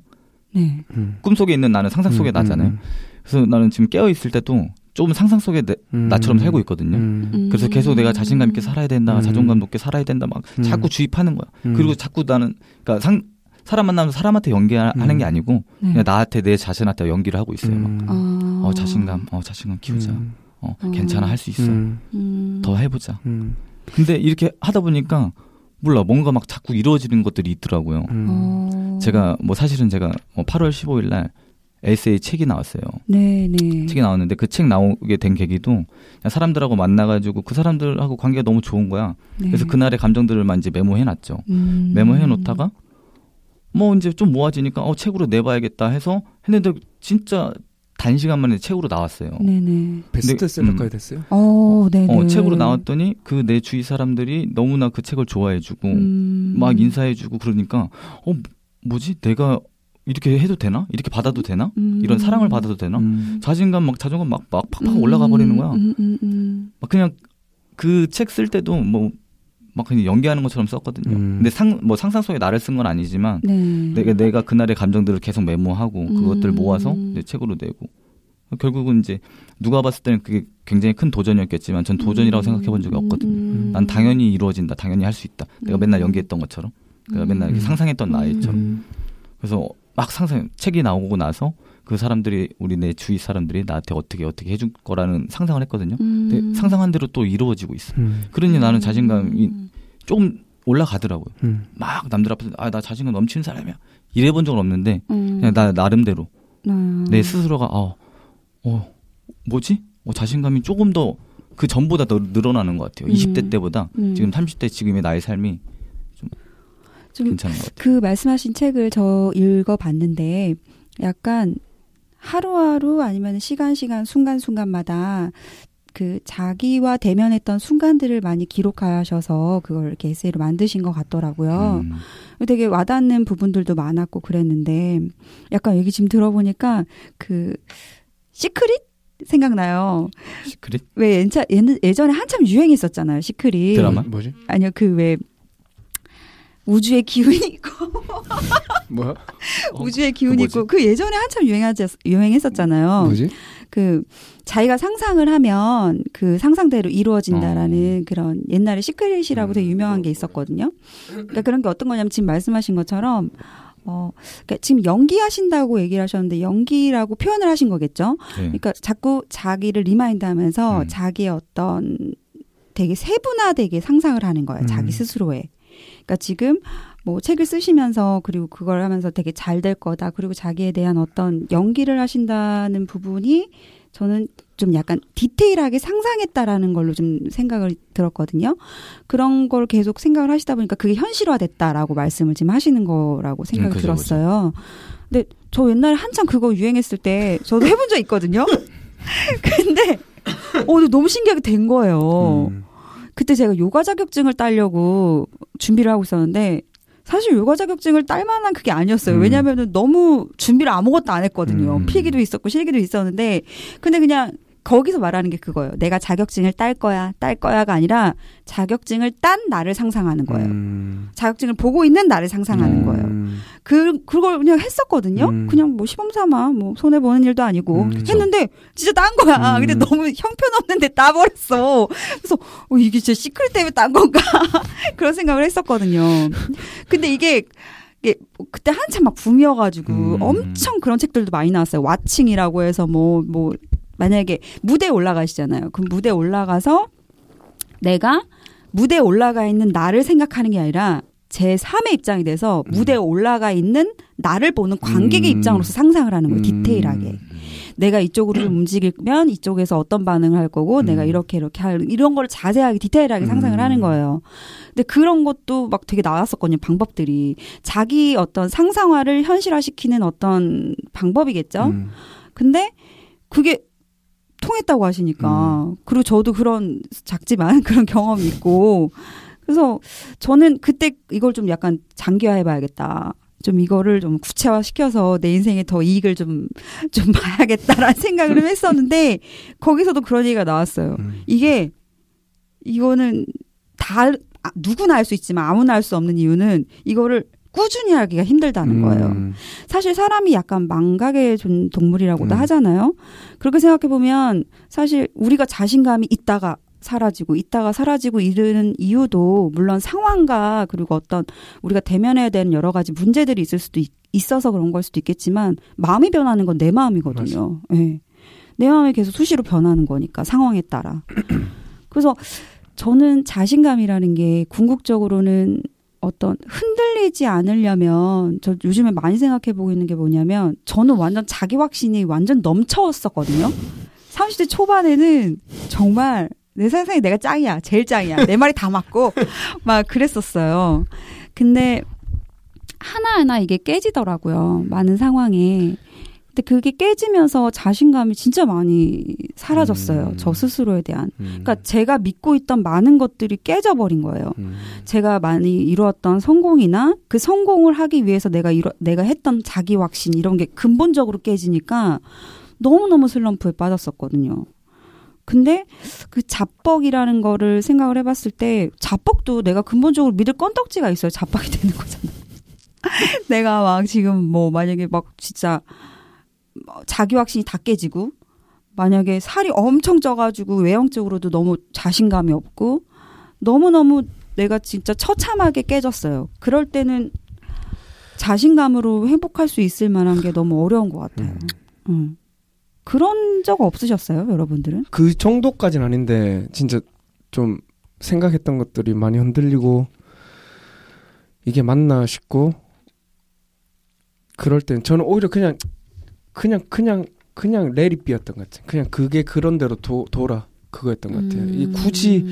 네. 음. 꿈 속에 있는 나는 상상 속에 음, 나잖아요. 음, 그래서 나는 지금 깨어 있을 때도 조금 상상 속에 내, 음. 나처럼 살고 있거든요. 음. 음. 그래서 계속 내가 자신감 있게 살아야 된다, 음. 자존감 높게 살아야 된다, 막 음. 자꾸 주입하는 거야. 음. 그리고 자꾸 나는 그러니까 상 사람 만나면서 사람한테 연기하는 음. 게 아니고 네. 그냥 나한테 내 자신한테 연기를 하고 있어요. 막. 음. 아. 어 자신감, 어 자신감 키우자. 음. 어 음. 괜찮아 할 수 있어. 음. 음. 더 해보자. 음. 근데 이렇게 하다 보니까 몰라 뭔가 막 자꾸 이루어지는 것들이 있더라고요. 음. 어. 제가 뭐 사실은 제가 뭐 8월 15일 날 에세이 책이 나왔어요. 네, 네. 책이 나왔는데 그 책 나오게 된 계기도 그냥 사람들하고 만나가지고 그 사람들하고 관계가 너무 좋은 거야. 네. 그래서 그날의 감정들을만 이제 메모해놨죠. 음. 메모해놓다가 뭐 이제 좀 모아지니까 어 책으로 내봐야겠다 해서 했는데 진짜 단시간 만에 책으로 나왔어요. 네네. 베스트셀러까지 음. 됐어요? 어, 네네. 어, 책으로 나왔더니 그 내 주위 사람들이 너무나 그 책을 좋아해주고 음. 막 인사해주고 그러니까 어 뭐지 내가 이렇게 해도 되나 이렇게 받아도 되나 음. 이런 사랑을 받아도 되나 음. 자신감 막 자존감 막 막 팍팍 음. 올라가 버리는 거야 음, 음, 음. 막 그냥 그 책 쓸 때도 뭐 막 그냥 연기하는 것처럼 썼거든요 음. 근데 상 뭐 상상 속에 나를 쓴 건 아니지만 네. 내가 내가 그날의 감정들을 계속 메모하고 그것들 음. 모아서 이제 책으로 내고 결국은 이제 누가 봤을 때는 그게 굉장히 큰 도전이었겠지만 전 도전이라고 생각해 본 적이 없거든요. 음. 난 당연히 이루어진다, 당연히 할 수 있다. 내가 음. 맨날 연기했던 것처럼, 내가 맨날 이렇게 음. 상상했던 나이처럼. 음. 그래서 막 상상 책이 나오고 나서 그 사람들이 우리 내 주위 사람들이 나한테 어떻게 어떻게 해줄 거라는 상상을 했거든요. 음. 근데 상상한 대로 또 이루어지고 있어. 음. 그러니 나는 자신감이 음. 조금 올라가더라고요. 음. 막 남들 앞에서 아 나 자신감 넘치는 사람이야. 이래본 적은 없는데 음. 그냥 나 나름대로 음. 내 스스로가 어, 어 뭐지? 어, 자신감이 조금 더 그 전보다 더 늘어나는 것 같아요. 음. 20대 때보다 음. 지금 30대 지금의 나의 삶이 좀 괜찮은 것 같아요. 그 말씀하신 책을 저 읽어봤는데 약간 하루하루 아니면 시간 시간 순간 순간마다 그 자기와 대면했던 순간들을 많이 기록하셔서 그걸 이렇게 에세이로 만드신 것 같더라고요. 음. 되게 와닿는 부분들도 많았고 그랬는데 약간 얘기 지금 들어보니까 그 Secret 생각나요. Secret 왜 예전, 예전에 한참 유행했었잖아요. 시크릿. 드라마? 뭐지? 아니요 그 왜 우주의 기운이 있고 [laughs] 뭐야? [laughs] 어, 우주의 기운이 뭐지? 있고 그 예전에 한참 유행하지 유행했었잖아요. 뭐지? 그 자기가 상상을 하면 그 상상대로 이루어진다라는 그런 옛날에 Secret이라고 되게 유명한 게 있었거든요. 그러니까 그런 게 어떤 거냐면 지금 말씀하신 것처럼 어 그러니까 지금 연기하신다고 얘기를 하셨는데 연기라고 표현을 하신 거겠죠. 네. 그러니까 자꾸 자기를 remind하면서 음. 자기의 어떤 되게 세분화되게 상상을 하는 거예요. 음. 자기 스스로의. 그러니까 지금 뭐 책을 쓰시면서 그리고 그걸 하면서 되게 잘 될 거다. 그리고 자기에 대한 어떤 연기를 하신다는 부분이 저는 좀 약간 디테일하게 상상했다라는 걸로 좀 생각을 들었거든요. 그런 걸 계속 생각을 하시다 보니까 그게 현실화됐다라고 말씀을 지금 하시는 거라고 생각이 음, 그죠, 들었어요. 근데 저 옛날에 한참 그거 유행했을 때 저도 해본 적 있거든요. [laughs] 근데 어, 너무 신기하게 된 거예요. 음. 그때 제가 요가 자격증을 따려고 준비를 하고 있었는데 사실 요가 자격증을 딸 만한 그게 아니었어요. 음. 왜냐면은 너무 준비를 아무것도 안 했거든요. 음. 필기도 있었고 실기도 있었는데 근데 그냥 거기서 말하는 게 그거예요. 내가 자격증을 딸 거야, 딸 거야가 아니라 자격증을 딴 나를 상상하는 거예요. 음. 자격증을 보고 있는 나를 상상하는 음. 거예요. 그 그걸 그냥 했었거든요. 음. 그냥 뭐 시범 삼아 뭐 손해 보는 일도 아니고 음. 했는데 진짜 딴 거야. 음. 근데 너무 형편없는데 따 버렸어. 그래서 어, 이게 진짜 시크릿 때문에 딴 건가 [laughs] 그런 생각을 했었거든요. 근데 이게 이게 뭐 그때 한참 막 붐이어가지고 음. 엄청 그런 책들도 많이 나왔어요. 와칭이라고 해서 뭐 뭐 만약에 무대에 올라가시잖아요. 그럼 무대에 올라가서 내가 무대에 올라가 있는 나를 생각하는 게 아니라 제 3의 입장이 돼서 무대에 올라가 있는 나를 보는 관객의 음. 입장으로서 상상을 하는 거예요. 음. 디테일하게. 내가 이쪽으로 움직이면 이쪽에서 어떤 반응을 할 거고 음. 내가 이렇게 이렇게 할 이런 걸 자세하게 디테일하게 상상을 음. 하는 거예요. 근데 그런 것도 막 되게 나왔었거든요. 방법들이 자기 어떤 상상화를 현실화시키는 어떤 방법이겠죠. 음. 근데 그게 통했다고 하시니까 음. 그리고 저도 그런 작지만 [laughs] 그런 경험이 있고 그래서 저는 그때 이걸 좀 약간 장기화해 봐야겠다. 좀 이거를 좀 구체화 시켜서 내 인생에 더 이익을 좀, 좀 [laughs] 봐야겠다라는 생각을 좀 했었는데, 거기서도 그런 얘기가 나왔어요. 음. 이게, 이거는 다, 아, 누구나 할수 있지만 아무나 할수 없는 이유는 이거를 꾸준히 하기가 힘들다는 거예요. 음. 사실 사람이 약간 망각의 좀 동물이라고도 음. 하잖아요. 그렇게 생각해 보면 사실 우리가 자신감이 있다가 사라지고 있다가 사라지고 이르는 이유도 물론 상황과 그리고 어떤 우리가 대면해야 되는 여러 가지 문제들이 있을 수도 있, 있어서 그런 걸 수도 있겠지만 마음이 변하는 건 내 마음이거든요. 예. 내 마음이 계속 수시로 변하는 거니까 상황에 따라. 그래서 저는 자신감이라는 게 궁극적으로는 어떤 흔들리지 않으려면 저 요즘에 많이 생각해 보고 있는 게 뭐냐면 저는 완전 자기 확신이 완전 넘쳐왔었거든요. 30대 초반에는 정말 내 세상에 내가 짱이야. 제일 짱이야. 내 말이 다 맞고 [laughs] 막 그랬었어요. 근데 하나하나 이게 깨지더라고요. 많은 상황에. 근데 그게 깨지면서 자신감이 진짜 많이 사라졌어요. 음. 저 스스로에 대한. 음. 그러니까 제가 믿고 있던 많은 것들이 깨져버린 거예요. 음. 제가 많이 이루었던 성공이나 그 성공을 하기 위해서 내가 이뤄, 내가 했던 자기 확신 이런 게 근본적으로 깨지니까 너무너무 슬럼프에 빠졌었거든요. 근데 그 자뻑이라는 거를 생각을 해봤을 때 자뻑도 내가 근본적으로 믿을 건덕지가 있어요. 자뻑이 되는 거잖아. [laughs] 내가 막 지금 뭐 만약에 막 진짜 뭐 자기 확신이 다 깨지고 만약에 살이 엄청 쪄가지고 외형적으로도 너무 자신감이 없고 너무너무 내가 진짜 처참하게 깨졌어요. 그럴 때는 자신감으로 행복할 수 있을 만한 게 너무 어려운 것 같아요. 음. 음. 그런 적 없으셨어요, 여러분들은? 그 정도까지는 아닌데 진짜 좀 생각했던 것들이 많이 흔들리고 이게 맞나 싶고 그럴 땐 저는 오히려 그냥 그냥 그냥 그냥 레리비였던 것 같아요. 그냥 그게 그런 대로 도, 돌아 그거였던 것 같아요. 이 음. 굳이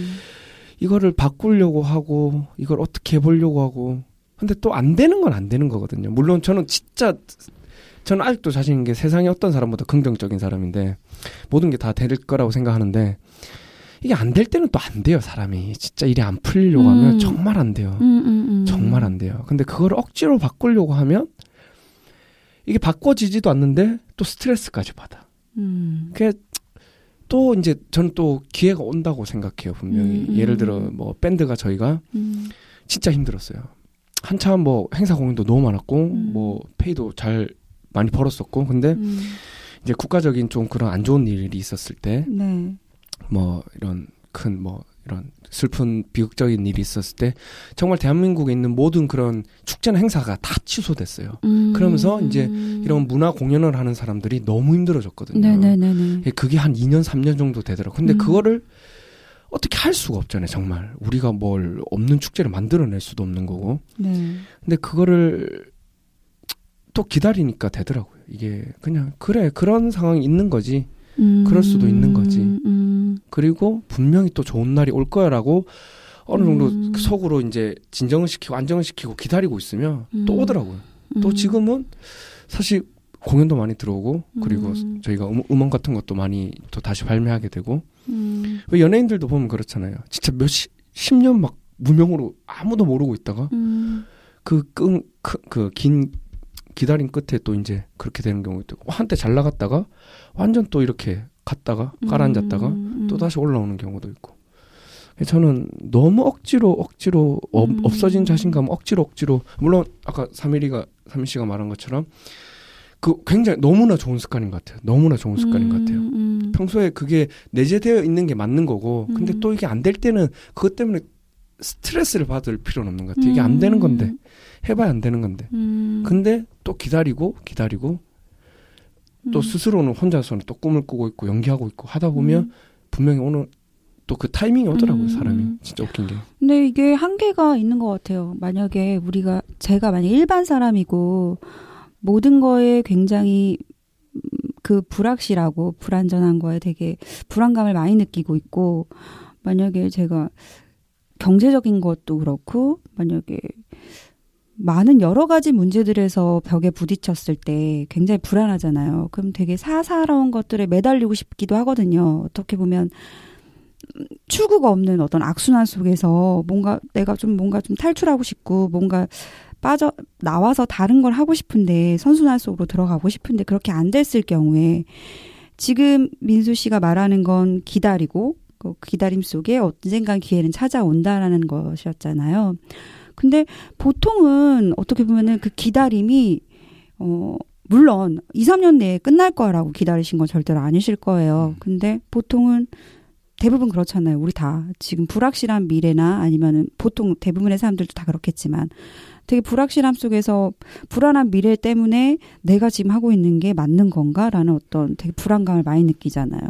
이거를 바꾸려고 하고 이걸 어떻게 해보려고 하고 근데 또 안 되는 건 안 되는 거거든요. 물론 저는 진짜 저는 아직도 자신 있는 게 세상에 어떤 사람보다 긍정적인 사람인데 모든 게 다 될 거라고 생각하는데 이게 안 될 때는 또 안 돼요 사람이 진짜 일이 안 풀리려고 음. 하면 정말 안 돼요. 음, 음, 음. 정말 안 돼요. 근데 그걸 억지로 바꾸려고 하면 이게 바꿔지지도 않는데 또 스트레스까지 받아. 음. 그게 또 이제 저는 또 기회가 온다고 생각해요 분명히 음, 음. 예를 들어 뭐 밴드가 저희가 음. 진짜 힘들었어요 한참 뭐 행사 공연도 너무 많았고 음. 뭐 페이도 잘 많이 벌었었고 근데 음. 이제 국가적인 좀 그런 안 좋은 일이 있었을 때 네. 뭐 이런 큰 뭐 이런 슬픈 비극적인 일이 있었을 때 정말 대한민국에 있는 모든 그런 축제나 행사가 다 취소됐어요 음. 그러면서 이제 이런 문화 공연을 하는 사람들이 너무 힘들어졌거든요 네네네네. 예, 그게 한 2년, 3년 정도 되더라고요. 근데 음. 그거를 어떻게 할 수가 없잖아요, 정말. 우리가 뭘 없는 축제를 만들어낼 수도 없는 거고. 네. 근데 그거를 또 기다리니까 되더라고요. 이게 그냥, 그래, 그런 상황이 있는 거지. 음, 그럴 수도 있는 거지. 음, 그리고 분명히 또 좋은 날이 올 거야라고 어느 정도 음. 속으로 이제 진정을 시키고 안정을 시키고 기다리고 있으면 또 음. 오더라고요. 또 음. 지금은 사실 공연도 많이 들어오고 그리고 음. 저희가 음, 음원 같은 것도 많이 또 다시 발매하게 되고 음, 왜 연예인들도 보면 그렇잖아요. 진짜 몇십 년 막 무명으로 아무도 모르고 있다가 음, 그끈그긴 기다림 끝에 또 이제 그렇게 되는 경우도 있고 한때 잘 나갔다가 완전 또 이렇게 갔다가 깔아앉았다가 음, 또 다시 올라오는 경우도 있고. 저는 너무 억지로 억지로 어- 음. 없어진 자신감 억지로 억지로 물론 아까 삼일이가 삼일 씨가 말한 것처럼 그 굉장히 너무나 좋은 습관인 것 같아요. 너무나 좋은 습관인 것 같아요. 음, 평소에 그게 내재되어 있는 게 맞는 거고 근데 음. 또 이게 안 될 때는 그것 때문에 스트레스를 받을 필요는 없는 것 같아요. 이게 안 되는 건데. 해봐야 안 되는 건데. 음, 근데 또 기다리고 기다리고 또 음. 스스로는 혼자서는 또 꿈을 꾸고 있고 연기하고 있고 하다 보면 분명히 오늘 또그 타이밍이 오더라고요 음. 사람이. 진짜 웃긴 게. 근데 이게 한계가 있는 것 같아요. 만약에 우리가 제가 만약 일반 사람이고 모든 거에 굉장히 음, 그 불확실하고 불안전한 거에 되게 불안감을 많이 느끼고 있고 만약에 제가 경제적인 것도 그렇고 만약에 많은 여러 가지 문제들에서 벽에 부딪혔을 때 굉장히 불안하잖아요. 그럼 되게 사사로운 것들에 매달리고 싶기도 하거든요. 어떻게 보면 음, 출구가 없는 어떤 악순환 속에서 뭔가 내가 좀 뭔가 좀 탈출하고 싶고 뭔가 빠져 나와서 다른 걸 하고 싶은데 선순환 속으로 들어가고 싶은데 그렇게 안 됐을 경우에 지금 민수 씨가 말하는 건 기다리고 그 기다림 속에 언젠간 기회는 찾아온다라는 것이었잖아요. 근데 보통은 어떻게 보면은 그 기다림이 어 물론 2, 3년 내에 끝날 거라고 기다리신 건 절대로 아니실 거예요. 근데 보통은 대부분 그렇잖아요. 우리 다 지금 불확실한 미래나 아니면은 보통 대부분의 사람들도 다 그렇겠지만 되게 불확실함 속에서 불안한 미래 때문에 내가 지금 하고 있는 게 맞는 건가라는 어떤 되게 불안감을 많이 느끼잖아요.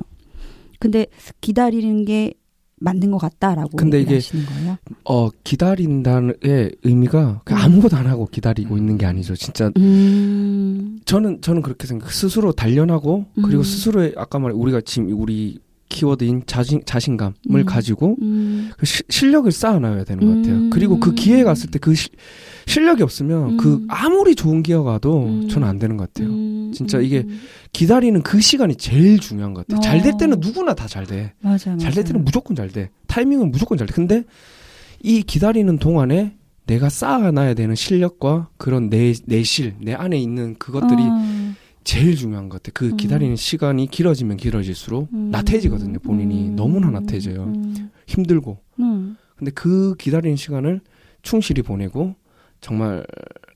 근데 기다리는 게 맞는 것 같다라고 근데 이게 하시는 거예요. 어 기다린다는 의미가 음. 아무것도 안 하고 기다리고 있는 게 아니죠 진짜 음. 저는 저는 그렇게 생각 스스로 단련하고 그리고 음. 스스로의 아까 말 우리가 지금 우리 키워드인 자신 자신감을 음. 가지고 음. 그 시- 실력을 쌓아놔야 되는 것 같아요. 음. 그리고 그 기회가 왔을 때 그 실력이 없으면 음. 그 아무리 좋은 기회가 와도 음. 저는 안 되는 것 같아요. 음. 진짜 음. 이게 기다리는 그 시간이 제일 중요한 것 같아요. 잘될 어. 때는 누구나 다 잘 돼. 맞아, 잘될 때는 무조건 잘 돼. 타이밍은 무조건 잘 돼. 근데 이 기다리는 동안에 내가 쌓아놔야 되는 실력과 그런 내 내실, 내 안에 있는 그것들이 어. 제일 중요한 것 같아요. 그 음. 기다리는 시간이 길어지면 길어질수록 음. 나태해지거든요. 본인이 음. 너무나 나태해져요. 음. 힘들고. 음. 근데 그 기다리는 시간을 충실히 보내고 정말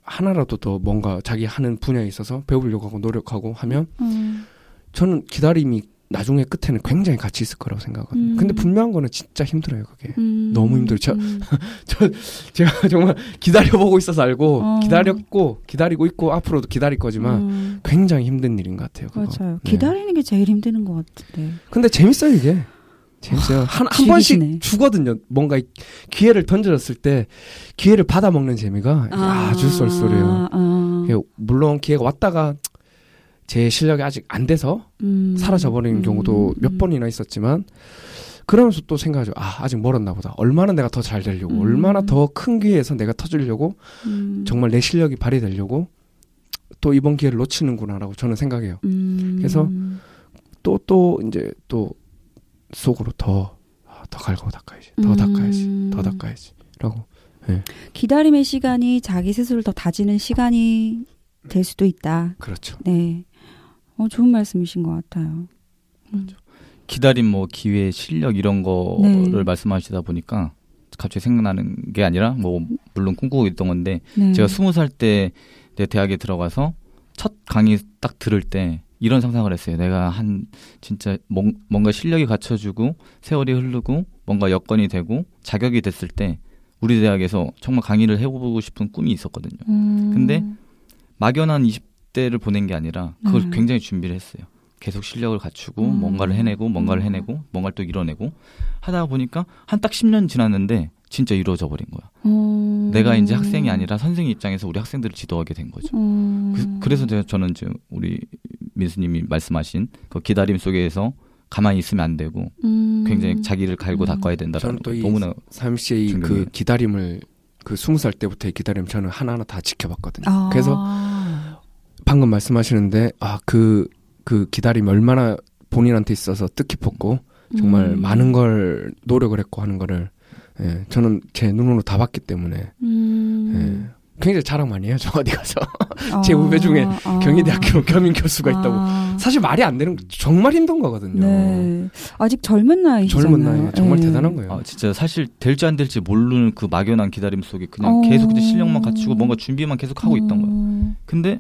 하나라도 더 뭔가 자기 하는 분야에 있어서 배우려고 하고 노력하고 하면 음. 저는 기다림이 나중에 끝에는 굉장히 가치 있을 거라고 생각하거든요. 음. 근데 분명한 거는 진짜 힘들어요, 그게. 음. 너무 힘들죠. 저- 음. [laughs] 저 제가 정말 기다려보고 있어서 알고 어. 기다렸고 기다리고 있고 앞으로도 기다릴 거지만 음. 굉장히 힘든 일인 것 같아요. 그거. 맞아요. 네. 기다리는 게 제일 힘드는 것 같은데. 근데 재밌어요 이게. 재밌어요. 한, 한 즐기시네. 번씩 주거든요. 뭔가 이 기회를 던져졌을 때 기회를 받아먹는 재미가 아주 쏠쏠해요. 아, 이게 물론 기회가 왔다가 제 실력이 아직 안 돼서 음. 사라져버리는 음. 경우도 몇 번이나 있었지만 그러면서 또 생각하죠. 아 아직 멀었나 보다. 얼마나 내가 더 잘 되려고, 음. 얼마나 더 큰 기회에서 내가 터지려고 음. 정말 내 실력이 발휘되려고 또 이번 기회를 놓치는구나라고 저는 생각해요. 음. 그래서 또 또 이제 또 속으로 더 아, 더 갈고 닦아야지, 더 음. 닦아야지, 더 닦아야지 라고. 기다림의 시간이 자기 스스로를 더 다지는 시간이 될 수도 있다. 그렇죠. 네. 어, 좋은 말씀이신 것 같아요. 음. 기다림 뭐 기회 실력 이런 거를 네. 말씀하시다 보니까 갑자기 생각나는 게 아니라 뭐 물론 꿈꾸고 있던 건데 네. 제가 스무 살 때 내 대학에 들어가서 첫 강의 딱 들을 때 이런 상상을 했어요. 내가 한 진짜 뭔, 뭔가 실력이 갖춰지고 세월이 흐르고 뭔가 여건이 되고 자격이 됐을 때 우리 대학에서 정말 강의를 해보고 싶은 꿈이 있었거든요. 음. 근데 막연한 20 대를 보낸 게 아니라 그걸 음. 굉장히 준비를 했어요. 계속 실력을 갖추고 음. 뭔가를 해내고 뭔가를 음. 해내고 뭔가를 또 이뤄내고 하다 보니까 한 딱 10년 지났는데 진짜 이루어져 버린 거야. 음. 내가 이제 학생이 아니라 선생 입장에서 우리 학생들을 지도하게 된 거죠. 음. 그, 래서 저는 지금 우리 민수님이 말씀하신 그 기다림 속에서 가만히 있으면 안 되고 음. 굉장히 자기를 갈고 음. 닦아야 된다라는 저는 또 너무나 이 그. 기다림을 그 스무 살 때부터의 기다림 저는 하나하나 다 지켜봤거든요. 아. 그래서 방금 말씀하시는데 아그그 기다림이 얼마나 본인한테 있어서 뜻깊었고 정말 음. 많은 걸 노력을 했고 하는 거를 예, 저는 제 눈으로 다 봤기 때문에 음. 예, 굉장히 자랑 많이 해요. 저 어디 가서 아. [laughs] 제 후배 중에 아. 경희대학교 겸임 교수가 있다고 아. 사실 말이 안 되는 정말 힘든 거거든요. 네. 아직 젊은 나이시잖아요. 젊은 나이에 정말 네. 대단한 거예요. 아, 진짜 사실 될지 안 될지 모르는 그 막연한 기다림 속에 그냥 어. 계속 그냥 실력만 갖추고 뭔가 준비만 계속 하고 있던 거야. 음. 근데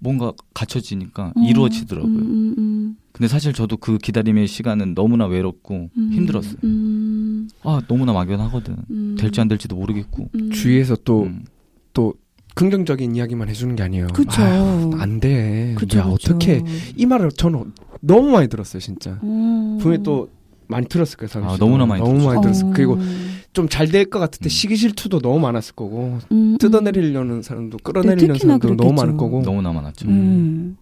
뭔가 갖춰지니까 음. 이루어지더라고요. 음, 음, 근데 사실 저도 그 기다림의 시간은 너무나 외롭고 음. 힘들었어요. 음, 아 너무나 막연하거든. 음. 될지 안 될지도 모르겠고. 음. 주위에서 또 음. 긍정적인 이야기만 해주는 게 아니에요. 그쵸. 아, 안 돼. 그쵸, 야 그쵸. 어떻게 이 말을 저는 너무 많이 들었어요, 진짜. 음. 분명히 또 많이 들었을 거예요, 사람 아. 너무나 많이 너무 들었죠. 많이 들었어요. 어. 그리고 좀 잘 될 것 같을 때 음. 시기 질투도 너무 많았을 거고 음, 뜯어내리려는 사람도 끌어내리는 네, 사람도 너무 그랬겠죠. 많을 거고. 너무나 많았죠. 음. 음.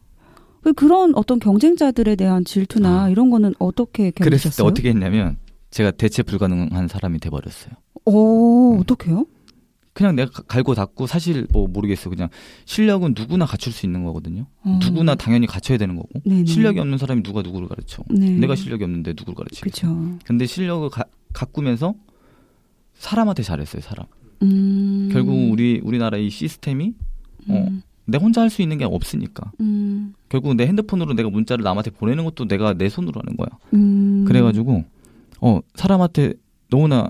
그 그런 어떤 경쟁자들에 대한 질투나 아. 이런 거는 어떻게 그랬을 때 견디셨어요? 어떻게 했냐면 제가 대체 불가능한 사람이 돼 버렸어요. 오, 음. 어떻게요? 그냥 내가 가- 갈고 닦고 사실 뭐 모르겠어. 그냥 실력은 누구나 갖출 수 있는 거거든요. 어. 누구나 당연히 갖춰야 되는 거고. 네네. 실력이 없는 사람이 누가 누구를 가르쳐. 네. 내가 실력이 없는데 누구를 가르치겠어. 그쵸. 근데 실력을 가, 가꾸면서 사람한테 잘했어요, 사람. 음. 결국 우리 우리나라 이 시스템이 어, 음. 내 혼자 할 수 있는 게 없으니까. 음. 결국 내 핸드폰으로 내가 문자를 남한테 보내는 것도 내가 내 손으로 하는 거야. 음. 그래가지고 어 사람한테 너무나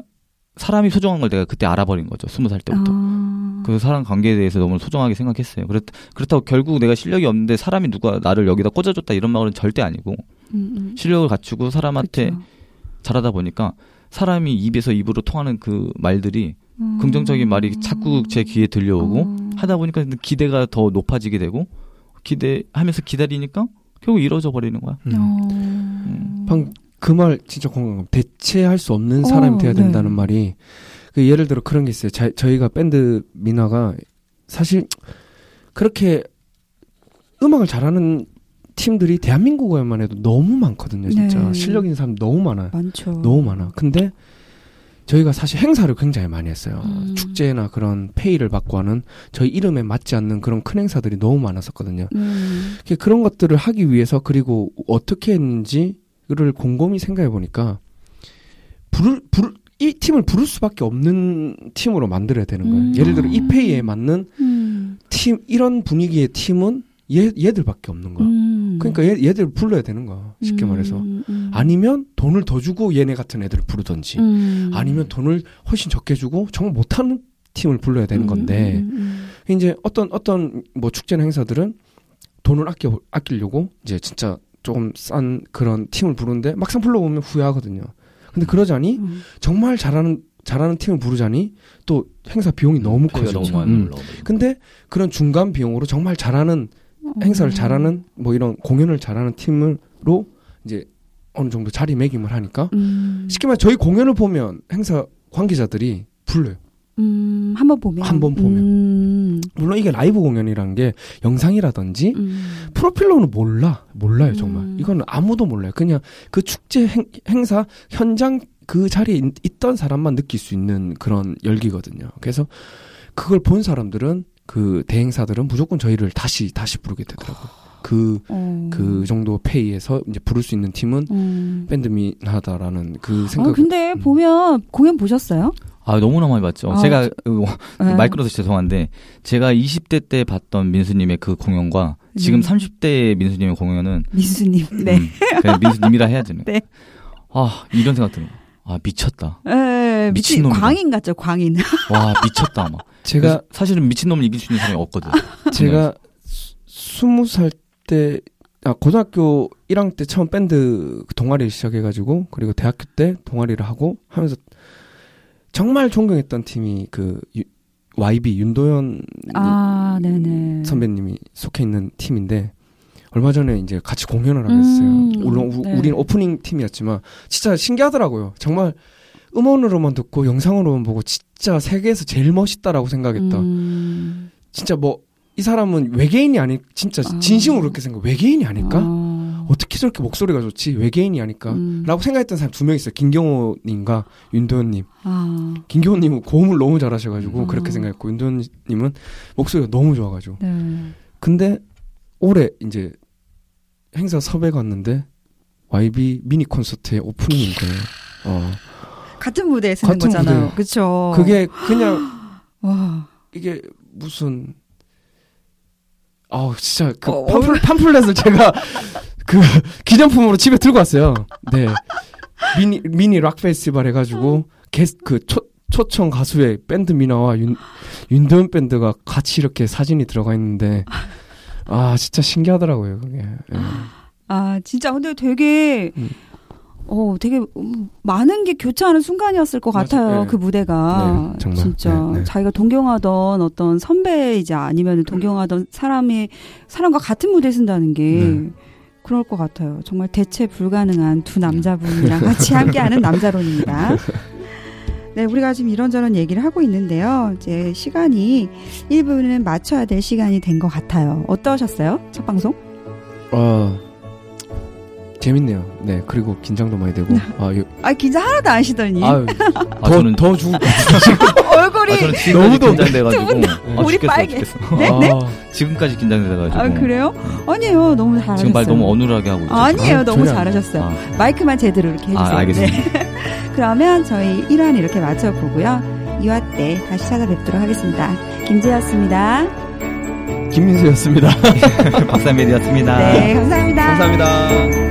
사람이 소중한 걸 내가 그때 알아버린 거죠. 스무 살 때부터. 아. 그 사람 관계에 대해서 너무 소중하게 생각했어요. 그렇, 그렇다고 결국 내가 실력이 없는데 사람이 누가 나를 여기다 꽂아줬다 이런 말은 절대 아니고 음, 음. 실력을 갖추고 사람한테 그쵸. 잘하다 보니까 사람이 입에서 입으로 통하는 그 말들이 음. 긍정적인 말이 자꾸 제 귀에 들려오고 음. 하다 보니까 기대가 더 높아지게 되고 기대하면서 기다리니까 결국 이루어져 버리는 거야. 음. 어. 방그 말 진짜 공감. 대체할 수 없는 사람이 어, 돼야 네. 된다는 말이 그 예를 들어 그런 게 있어요. 자, 저희가 밴드 민화가 사실 그렇게 음악을 잘하는 팀들이 대한민국에만 해도 너무 많거든요. 진짜 네. 실력 있는 사람 너무 많아요. 많죠. 너무 많아. 근데 저희가 사실 행사를 굉장히 많이 했어요. 음. 축제나 그런 페이를 받고 하는 저희 이름에 맞지 않는 그런 큰 행사들이 너무 많았었거든요. 음. 그런 것들을 하기 위해서 그리고 어떻게 했는지를 곰곰이 생각해 보니까 부를 부를 이 팀을 부를 수밖에 없는 팀으로 만들어야 되는 거예요. 음. 예를 들어 이 페이에 맞는 음. 팀 이런 분위기의 팀은 얘 얘들밖에 없는 거야. 음. 그러니까 얘, 얘들 불러야 되는 거야. 쉽게 음, 말해서 음. 아니면 돈을 더 주고 얘네 같은 애들을 부르던지 음. 아니면 돈을 훨씬 적게 주고 정말 못하는 팀을 불러야 되는 건데 음, 음, 이제 어떤 어떤 뭐 축제나 행사들은 돈을 아껴 아끼려고 이제 진짜 조금 싼 그런 팀을 부르는데 막상 불러보면 후회하거든요. 근데 그러자니 음. 정말 잘하는 잘하는 팀을 부르자니 또 행사 비용이 너무 커져. 너무 많이 음. 근데 그런 중간 비용으로 정말 잘하는 음. 행사를 잘하는 뭐 이런 공연을 잘하는 팀으로 이제 어느 정도 자리매김을 하니까 음. 쉽게 말해 저희 공연을 보면 행사 관계자들이 불러요. 음, 한번 보면 한번 보면. 음. 물론 이게 라이브 공연이라는 게 영상이라든지 음. 프로필로는 몰라 몰라요 정말 음. 이거는 아무도 몰라요 그냥 그 축제 행, 행사 현장 그 자리에 있, 있던 사람만 느낄 수 있는 그런 열기거든요 그래서 그걸 본 사람들은 그 대행사들은 무조건 저희를 다시 다시 부르게 되더라고요 그그 어. 정도 페이에서 이제 부를 수 있는 팀은 음. 밴드민하다라는 그 생각 아, 근데 음. 보면 공연 보셨어요? 아 너무나 많이 봤죠. 아, 제가 어, 네. 말 끊어서 죄송한데 제가 20대 때 봤던 민수님의 그 공연과 지금 음. 30대 민수님의 공연은 민수님. 네. 음, 그냥 민수님이라 해야 되는. [laughs] 네. 아 이런 생각 드는. 아 미쳤다. 에, 미친 미친놈이다. 광인 같죠, 광인. 와 미쳤다 막. 제가 사실은 미친놈을 이길 수 있는 사람이 없거든. [laughs] 제가 스- 스무 살 때, 아, 고등학교 1학년 때 처음 밴드 동아리를 시작해가지고, 그리고 대학교 때 동아리를 하고 하면서 정말 존경했던 팀이 그, 유- YB, 윤도현 아, 네네. 선배님이 속해 있는 팀인데, 얼마 전에 이제 같이 공연을 하고 했어요. 음, 물론 우, 네. 우린 오프닝 팀이었지만, 진짜 신기하더라고요. 정말 음원으로만 듣고 영상으로만 보고 진짜 세계에서 제일 멋있다라고 생각했다. 음. 진짜 뭐 이 사람은 외계인이 아니 진짜 아. 진심으로 그렇게 생각. 외계인이 아닐까? 어. 어떻게 저렇게 목소리가 좋지? 외계인이 아닐까? 음. 라고 생각했던 사람 두 명 있어요. 김경호 님과 윤도현 님. 아. 김경호 님은 고음을 너무 잘하셔 가지고 음. 그렇게 생각했고 윤도현 님은 목소리가 너무 좋아 가지고. 네. 근데 올해 이제 행사 섭외 갔는데 YB 미니 콘서트의 오프닝인 거예요. 어. 같은 무대에 쓰는 같은 거잖아요. 무대. 그쵸. 그게 그냥 [gasps] 와. 이게 무슨 아우 진짜 그 어, 팜플, 팜플렛을 제가 그 기념품으로 집에 들고 왔어요. 네 미니 미니 락 페스티벌 해 가지고 게스 그 초, 초청 가수의 밴드 미나와 윤 윤도현 밴드가 같이 이렇게 사진이 들어가 있는데 아 진짜 신기하더라고요 그게. 예. 아, 진짜 근데 되게 음. 어, 되게 음, 많은 게 교차하는 순간이었을 것 맞아, 같아요. 네. 그 무대가 네, 정말. 진짜 네, 네. 자기가 동경하던 어떤 선배이자 아니면 동경하던 사람이 사람과 같은 무대 에 쓴다는 게 네. 그럴 것 같아요. 정말 대체 불가능한 두 남자분이랑 같이 함께하는 남자론입니다. [laughs] 네, 우리가 지금 이런저런 얘기를 하고 있는데요. 이제 시간이 1부는 맞춰야 될 시간이 된 것 같아요. 어떠셨어요? 첫 방송? 어 재밌네요. 네 그리고 긴장도 많이 되고 [laughs] 아, 요, 아, 긴장 하나도 안 하시더니. 아, 아, 저는 더, 더 죽을 것 같아요. [laughs] 얼굴이. 아, 너무. 긴장돼가지고 아, 우리 빨개. 죽겠어. 네? 아, 네? 지금까지 긴장돼가지고 아, 그래요? 아니에요. 너무 잘하셨어요. 지금 말 너무 어눌하게 하고 있죠. 아니에요. 아, 너무 잘하셨어요. 아, 마이크만 제대로 이렇게 해주세요. 아, 알겠습니다. 네. [laughs] 그러면 저희 1화는 이렇게 마쳐보고요. 2화 때 다시 찾아뵙도록 하겠습니다. 김지였습니다. 김민수였습니다. 박사메리였습니다. 네, 감사합니다. 감사합니다.